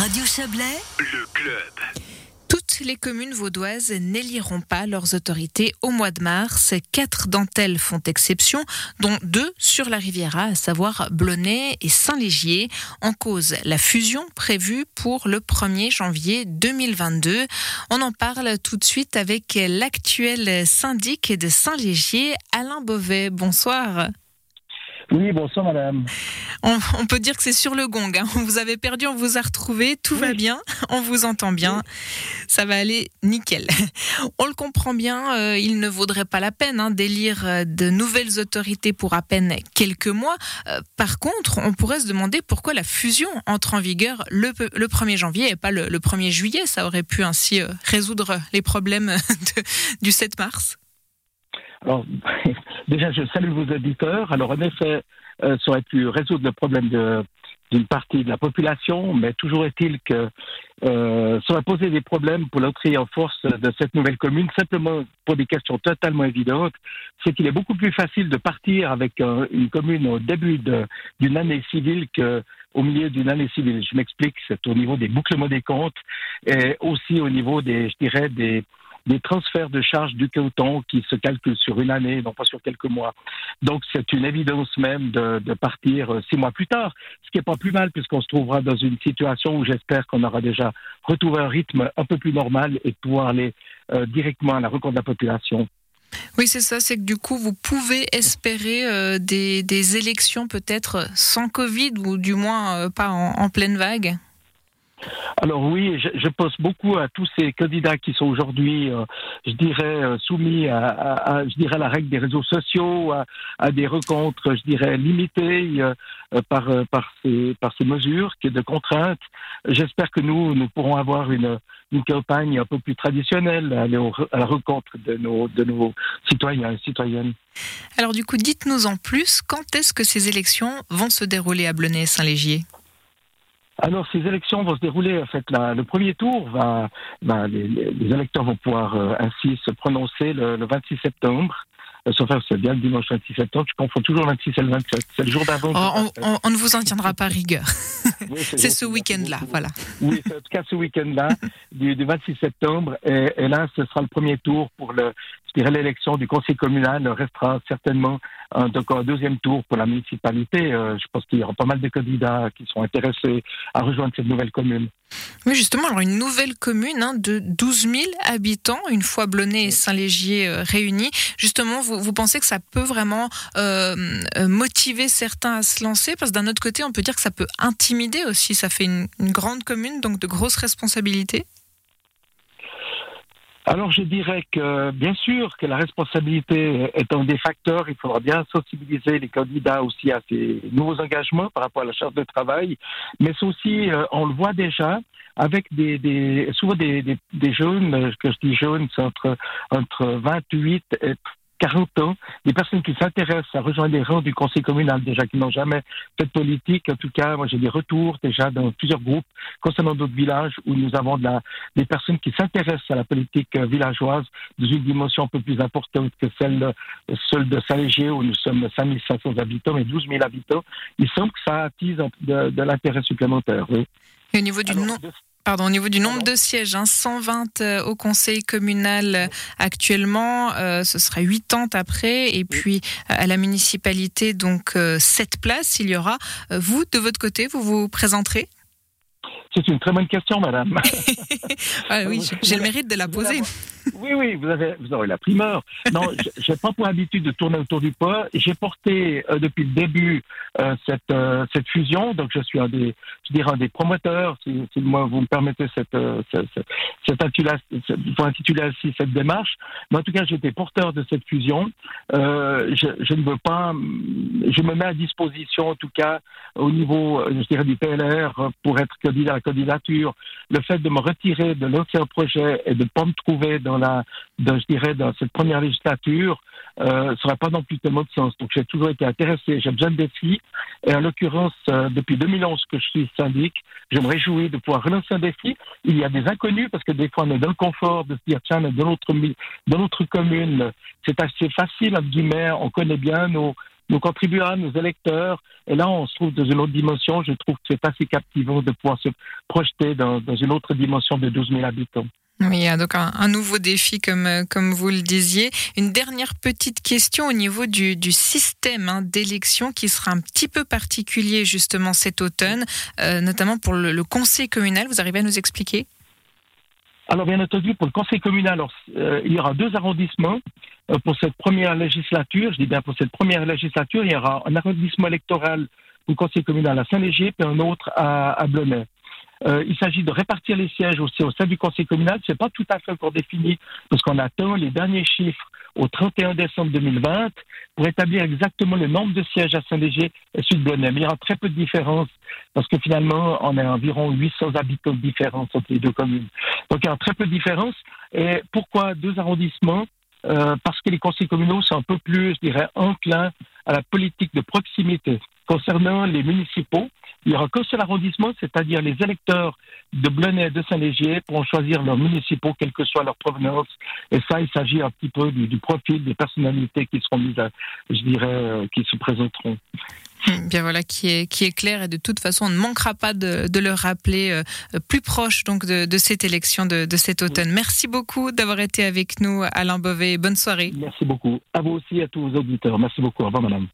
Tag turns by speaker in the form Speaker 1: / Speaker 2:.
Speaker 1: Radio Chablais,
Speaker 2: le club.
Speaker 3: Toutes les communes vaudoises n'éliront pas leurs autorités au mois de mars. Quatre d'entre elles font exception, dont deux sur la Riviera, à savoir Blonay et Saint-Légier. En cause, la fusion prévue pour le 1er janvier 2022. On en parle tout de suite avec l'actuel syndic de Saint-Légier, Alain Beauvais. Bonsoir.
Speaker 4: Oui, bonsoir madame.
Speaker 3: On, peut dire que c'est sur le gong. Hein. On vous avait perdu, on vous a retrouvé, tout va bien, on vous entend bien, ça va aller nickel. On le comprend bien, euh, il ne vaudrait pas la peine hein, d'élire euh, de nouvelles autorités pour à peine quelques mois. Euh, par contre, on pourrait se demander pourquoi la fusion entre en vigueur le, 1er janvier et pas le, 1er juillet. Ça aurait pu ainsi résoudre les problèmes du 7 mars.
Speaker 4: Alors, déjà, je salue vos auditeurs. Alors, en effet, euh, ça aurait pu résoudre le problème d'une partie de la population, mais toujours est-il que euh, ça aurait posé des problèmes pour l'entrée en force de cette nouvelle commune, simplement pour des questions totalement évidentes. C'est qu'il est beaucoup plus facile de partir avec une commune au début d'une année civile que au milieu d'une année civile. Je m'explique, c'est au niveau des bouclements des comptes et aussi au niveau des, je dirais, des, des transferts de charges du canton qui se calculent sur une année, non pas sur quelques mois. Donc c'est une évidence même de, partir euh, six mois plus tard, ce qui n'est pas plus mal puisqu'on se trouvera dans une situation où j'espère qu'on aura déjà retrouvé un rythme un peu plus normal et pouvoir aller euh, directement à la rencontre de la population.
Speaker 3: Oui, c'est ça, c'est que du coup, vous pouvez espérer euh, des, élections peut-être sans Covid ou du moins pas en pleine vague?
Speaker 4: Alors oui, je, pense beaucoup à tous ces candidats qui sont aujourd'hui, euh, je dirais, euh, soumis à, la règle des réseaux sociaux, à, des rencontres, je dirais, limitées euh, par, ces, par ces mesures de contraintes. J'espère que nous, nous pourrons avoir une, campagne un peu plus traditionnelle, aller à la rencontre de nos, de nos citoyens et citoyennes.
Speaker 3: Alors du coup, dites-nous en plus, quand est-ce que ces élections vont se dérouler à Blonay-Saint-Légier
Speaker 4: alors, ces élections vont se dérouler, en fait, le premier tour, va, les, électeurs vont pouvoir euh, ainsi se prononcer le, 26 septembre. Euh, sauf c'est bien le dimanche 26 septembre, je confonds toujours le 26 et le 27, c'est le jour d'avant.
Speaker 3: Oh, on, ne vous en tiendra pas rigueur. c'est ce week-end-là, voilà.
Speaker 4: Oui, en tout cas ce week-end-là, du, 26 septembre, et, et, là, ce sera le premier tour pour le, l'élection du conseil communal restera certainement un, deuxième tour pour la municipalité. Euh, je pense qu'il y aura pas mal de candidats qui sont intéressés à rejoindre cette nouvelle commune.
Speaker 3: Oui, justement, alors une nouvelle commune hein, de 12 000 habitants, une fois Blonay et Saint-Légier euh, réunis. Justement, vous, pensez que ça peut vraiment euh, motiver certains à se lancer? Parce que d'un autre côté, on peut dire que ça peut intimider aussi. Ça fait une grande commune, donc de grosses responsabilités.
Speaker 4: Alors je dirais que bien sûr que la responsabilité est un des facteurs. Il faudra bien sensibiliser les candidats aussi à ces nouveaux engagements par rapport à la charte de travail, mais c'est aussi, euh, on le voit déjà, avec des, des souvent des, des, des, jeunes, que je dis jeunes, c'est entre, entre 28 et 40 ans, des personnes qui s'intéressent à rejoindre les rangs du conseil communal, déjà qui n'ont jamais fait de politique. En tout cas, moi j'ai des retours déjà dans plusieurs groupes concernant d'autres villages où nous avons de la, des personnes qui s'intéressent à la politique euh, villageoise dans une dimension un peu plus importante que celle, celle de Saint-Léger où nous sommes 5500 habitants et 12 000 habitants. Il semble que ça attise de, l'intérêt supplémentaire. Oui.
Speaker 3: Et au niveau du nom Pardon, au niveau du nombre de sièges, 120 hein, euh, au conseil communal euh, actuellement, euh, ce sera 80 après, et puis à la municipalité, donc 7 places, il y aura. Vous, de votre côté, vous vous présenterez?
Speaker 4: C'est une très bonne question, madame.
Speaker 3: ah, oui, j'ai le mérite de la poser.
Speaker 4: Oui, oui, vous avez, vous aurez la primeur. Non, j'ai pas pour habitude de tourner autour du pot. J'ai porté euh, depuis le début euh, cette euh, cette fusion, donc je suis un des, je dirais un des promoteurs, si, si moi vous me permettez cette cette, cette, pour intituler ainsi cette démarche. Mais en tout cas, j'étais porteur de cette fusion. Je, je, ne veux pas, je me mets à disposition, en tout cas, au niveau, je dirais du PLR, pour être candidat à la candidature. Le fait de me retirer de l'ancien projet et de ne pas me trouver dans la, je dirais, dans cette première législature, euh, serait pas non plus tellement de sens. Donc j'ai toujours été intéressé, j'ai besoin de défis. Et en l'occurrence, euh, depuis 2011 que je suis syndic, je me réjouis de pouvoir relancer un défi. Il y a des inconnus parce que des fois on est dans le confort de se dire tiens, dans notre dans notre commune, c'est assez facile entre guillemets, on connaît bien nos nos contribuables, nos électeurs. Et là, on se trouve dans une autre dimension. Je trouve que c'est assez captivant de pouvoir se projeter dans, dans une autre dimension de 12 000 habitants.
Speaker 3: Oui, donc un, nouveau défi, comme, euh, comme vous le disiez. Une dernière petite question au niveau du, du système hein, d'élection qui sera un petit peu particulier justement cet automne, euh, notamment pour le, conseil communal. Vous arrivez à nous expliquer?
Speaker 4: Alors bien entendu, pour le conseil communal, euh, il y aura deux arrondissements pour cette première législature. Je dis bien pour cette première législature, il y aura un arrondissement électoral pour le conseil communal à Saint-Léger, puis un autre à, à. Euh, il s'agit de répartir les sièges aussi au sein du conseil communal. C'est pas tout à fait encore défini parce qu'on attend les derniers chiffres au 31 décembre 2020 pour établir exactement le nombre de sièges à Saint-Léger et Sud-Bonnet. Mais il y aura très peu de différence parce que finalement, on a environ 800 habitants de différence entre les deux communes. Donc il y a très peu de différence. Et pourquoi deux arrondissements? Euh, Parce que les conseils communaux sont un peu plus, je dirais, enclins à la politique de proximité. Concernant les municipaux, il y aura qu'un seul arrondissement, c'est-à-dire les électeurs de Blenay et de Saint-Légier pourront choisir leurs municipaux, quelle que soit leur provenance. Et ça, il s'agit un petit peu du, profil des personnalités qui seront mises à, je dirais, euh, qui se présenteront.
Speaker 3: Bien voilà, qui est, qui est clair et de toute façon, on ne manquera pas de, de le rappeler euh, plus proche donc de, de cette élection de, de cet automne. Merci beaucoup d'avoir été avec nous, Alain Beauvais. Bonne soirée.
Speaker 4: Merci beaucoup. À vous aussi, à tous vos auditeurs. Merci beaucoup. Au revoir, madame.